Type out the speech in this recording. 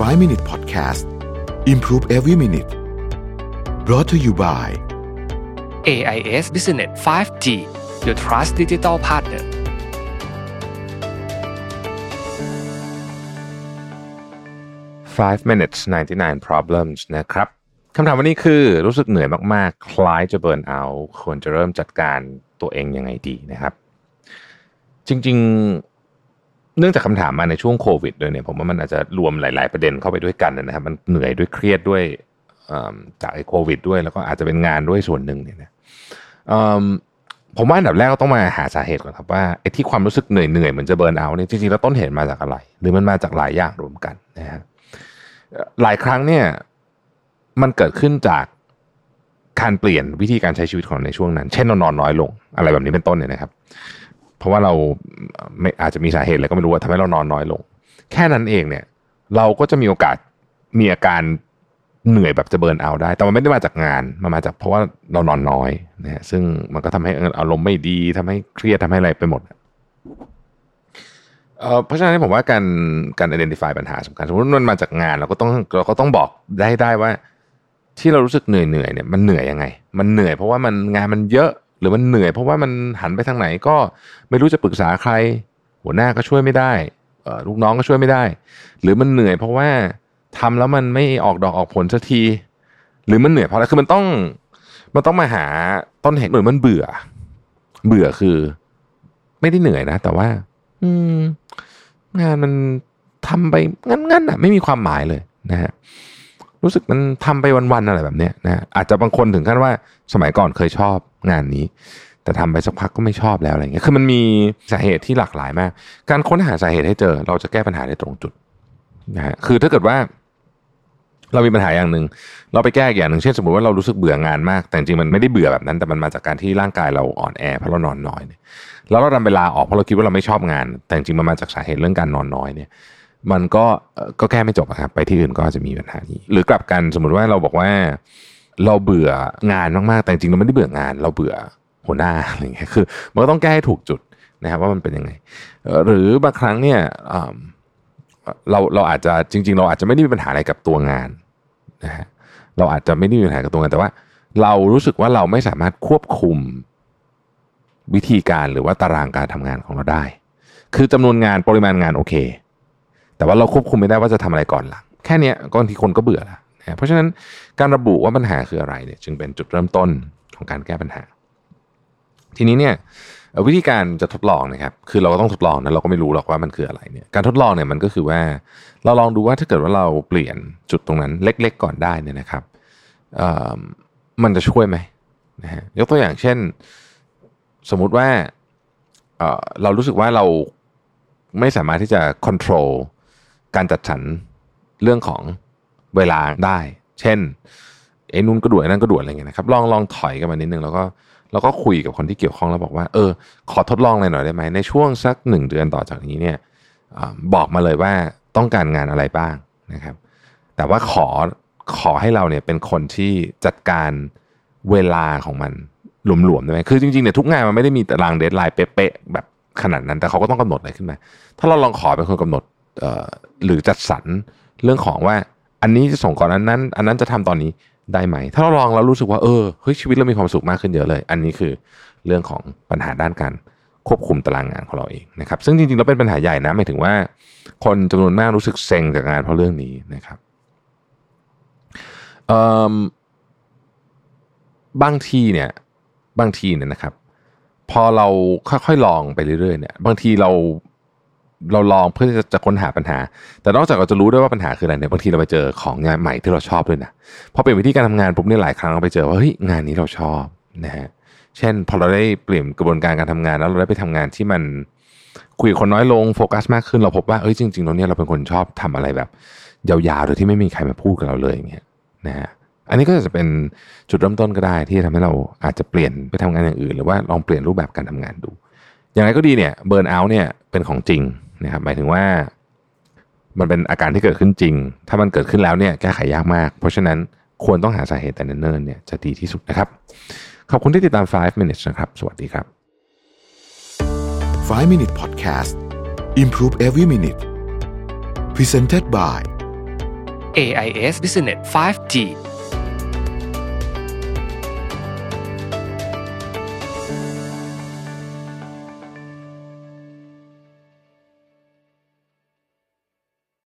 5 Minute Podcast Improve Every Minute brought to you by AIS Business 5G Your Trust Digital Partner 5 minutes 99 problems นะครับคำถามวันนี้คือรู้สึกเหนื่อยมากๆ คล้ายจะเบิร์นเอาควรจะเริ่มจัดการตัวเองยังไงดีนะครับ จริง ๆ เนื่องจากคำถามมาในช่วงโควิดด้วยเนี่ยผมว่ามันอาจจะรวมหลาย ๆ ประเด็นเข้าไปด้วยกันนะครับ มันเหนื่อยด้วยเครียดด้วยจากไอ้โควิด ด้วยแล้วก็อาจจะเป็นงานด้วยส่วนหนึ่งเนี่ยนะผมว่าอันดับแรกก็ต้องมาหาสาเหตุก่อนครับว่าไอ้ที่ความรู้สึกเหนื่อยเหนื่อยเหมือนจะเบิร์นเอาเนี่ยจริงๆแล้วต้นเหตุมาจากอะไร หรือมันมาจากหลายอย่างรวมกันนะฮะหลายครั้งเนี่ยมันเกิดขึ้นจากการเปลี่ยนวิธีการใช้ชีวิตของในช่วงนั้น เช่นนอนน้อยลง อะไรแบบนี้เป็นต้นเนี่ยนะครับ เพราะว่าเราไม่อาจจะมีสาเหตุอะไรก็ไม่รู้ว่าทำให้เรานอนน้อยลง แค่นั้นเองเนี่ย เราก็จะมีโอกาสมีอาการเหนื่อยแบบจะเบิร์นเอาได้ แต่มันไม่ได้มาจากงาน มันมาจากเพราะว่าเรานอนน้อยนะซึ่งมันก็ทำให้อารมณ์ไม่ดีทำให้เครียดทำให้อะไรไปหมดเพราะฉะนั้นผมว่าการการ identify ปัญหาสำคัญสมมติมันมาจากงานเราก็ต้องเราก็ต้องบอกได้ได้ว่า ที่เรารู้สึกเหนื่อยเหนื่อยเนี่ยมันเหนื่อยยังไง มันเหนื่อยเพราะว่ามันงานมันเยอะ หรือมันเหนื่อยเพราะว่ามันหันไปทางไหนก็ไม่รู้จะปรึกษาใคร หัวหน้าก็ช่วยไม่ได้ลูกน้องก็ช่วยไม่ได้ หรือมันเหนื่อยเพราะว่าทำแล้วมันไม่ออกดอกออกผลสักที หรือมันเหนื่อยเพราะอะไรคือมันต้องมันต้องมาหาต้นเหตุหมือนมันเบื่อ เบื่อคือ ไม่ได้เหนื่อยนะ แต่ว่า อืม งานมันทำไปงั้นๆอะ ไม่มีความหมายเลยนะฮะ รู้สึกมันทำไปวันๆอะไรแบบเนี้ยนะอาจจะบางคนถึงขั้นว่าสมัยก่อนเคยชอบงานนี้ แต่ทำไปสักพักก็ไม่ชอบแล้วอะไรเงี้ยคือมันมีสาเหตุที่หลากหลายมาก การค้นหาสาเหตุให้เจอ เราจะแก้ปัญหาได้ตรงจุดนะฮะคือถ้าเกิดว่า เรามีปัญหาอย่างหนึ่งเราไปแก้อย่างหนึ่งเช่นสมมติว่าเรารู้สึกเบื่องานมาก แต่จริงมันไม่ได้เบื่อแบบนั้น แต่มันมาจากการที่ร่างกายเราอ่อนแอเพราะเรานอนน้อยเนี่ยแล้วเราดันเวลาออกเพราะเราคิดว่าเราไม่ชอบงาน แต่จริงมันมาจากสาเหตุเรื่องการนอนน้อยเนี่ย มันก็ก็แก้ไม่จบครับไปที่อื่นก็จะมีปัญหานี้ หรือกลับกันสมมติว่าเราบอกว่า เราเบื่องานมากๆแต่จริงเราไม่ได้เบื่องาน เราเบื่อหัวหน้าอะไรเงี้ยคือมันก็ต้องแก้ให้ถูกจุดนะครับว่ามันเป็นยังไง หรือบางครั้งเนี่ยเราเราอาจจะจริง ๆ เราอาจจะไม่ได้มีปัญหาอะไรกับตัวงานนะฮะเราอาจจะไม่ได้มีปัญหากับตัวงานแต่ว่า เรารู้สึกว่าเราไม่สามารถควบคุมวิธีการหรือว่าตารางการทำงานของเราได้ คือจำนวนงานปริมาณงานโอเค แต่ว่าเราควบคุมไม่ได้ว่าจะทำอะไรก่อนหลังแค่นี้ก็บางทีคนก็เบื่อแล้วนะเพราะฉะนั้นการระบุว่าปัญหาคืออะไรเนี่ยจึงเป็นจุดเริ่มต้นของการแก้ปัญหา ทีนี้เนี่ยวิธีการจะทดลองนะครับ คือเราก็ต้องทดลองนะเราก็ไม่รู้หรอกว่ามันคืออะไรเนี่ย การทดลองเนี่ยมันก็คือว่า เราลองดูว่าถ้าเกิดว่าเราเปลี่ยนจุดตรงนั้นเล็ก ๆ ก่อนได้เนี่ยนะครับมันจะช่วยไหมนะฮะยกตัวอย่างเช่น สมมุติว่าเเรารู้สึกว่าเราไม่สามารถที่จะควบคุม การจัดสรรเรื่องของเวลาได้ เช่นเอ้นุ่นก็ด่วนนั่นก็ด่วนอะไรเงี้ยนะครับ ลองลองถอยกันมานิดนึงแล้วก็แล้วก็คุยกับคนที่เกี่ยวข้องแล้วบอกว่าเออขอทดลองอะไรหน่อยได้ไหมในช่วงสักหนึ่งเดือนต่อจากนี้เนี่ยอบอกมาเลยว่าต้องการงานอะไรบ้างนะครับ แต่ว่าขอขอให้เราเนี่ยเป็นคนที่จัดการเวลาของมันหลวมๆได้ไหมคือจริงๆเนี่ยทุกงานมันไม่ได้มีตารางเดทไลน์เป๊ะๆแบบขนาดนั้นแต่เขาก็ต้องกำหนดอะไรขึ้นมา ถ้าเราลองขอเป็นคนกำหนด หรือจัดสรรเรื่องของว่า อันนี้จะส่งก่อนอันนั้น อันนั้นจะทำตอนนี้ได้ไหม ถ้าเราลองแล้วรู้สึกว่าเออเฮ้ยชีวิตเรามีความสุขมากขึ้นเยอะเลย อันนี้คือเรื่องของปัญหาด้านการควบคุมตารางงานของเราเองนะครับ ซึ่งจริงๆเราเป็นปัญหาใหญ่นะหมายถึงว่า คนจำนวนมากรู้สึกเซ็งจากงานเพราะเรื่องนี้นะครับบางทีเนี่ยบางทีเนี่ยนะครับ พอเราค่อยๆลองไปเรื่อยๆเนี่ย บางทีเรา เราลองเพื่อจะจะค้นหาปัญหา แต่นอกจากเราจะรู้ด้วยว่าปัญหาคืออะไรเนี่ยบางทีเราไปเจอของงานใหม่ที่เราชอบด้วยนะพอเปลี่ยนวิธีการทำงานปุ๊บเนี่ยหลายครั้งเราไปเจอว่าเฮ้ยงานนี้เราชอบนะฮะเช่น พอเราได้เปลี่ยนกระบวนการการทำงานแล้วเราได้ไปทำงานที่มันคุยคนน้อยลงโฟกัสมากขึ้นเราพบว่าเอ้ยจริงๆเราเนี่ยเราเป็นคนชอบทำอะไรแบบ ยาวๆโดยที่ไม่มีใครมาพูดกับเราเลยอย่างเงี้ยนะฮะอันนี้ก็จะเป็นจุดเริ่มต้นก็ได้ที่ทำให้เราอาจจะเปลี่ยนไปทำงานอย่างอื่น หรือว่าลองเปลี่ยนรูปแบบการทำงานดู อย่างไรก็ดีเนี่ยเบิร์นเอาท์เนี่ยเป็นของจริง นะครับหมายถึงว่า มันเป็นอาการที่เกิดขึ้นจริง ถ้ามันเกิดขึ้นแล้วเนี่ยแก้ไขยากมาก เพราะฉะนั้นควรต้องหาสาเหตุแต่เนิ่นๆเนี่ยจะดีที่สุดนะครับ ขอบคุณที่ติดตาม 5 minutes นะครับ สวัสดีครับ 5 minute podcast improve every minute presented by AIS Business 5G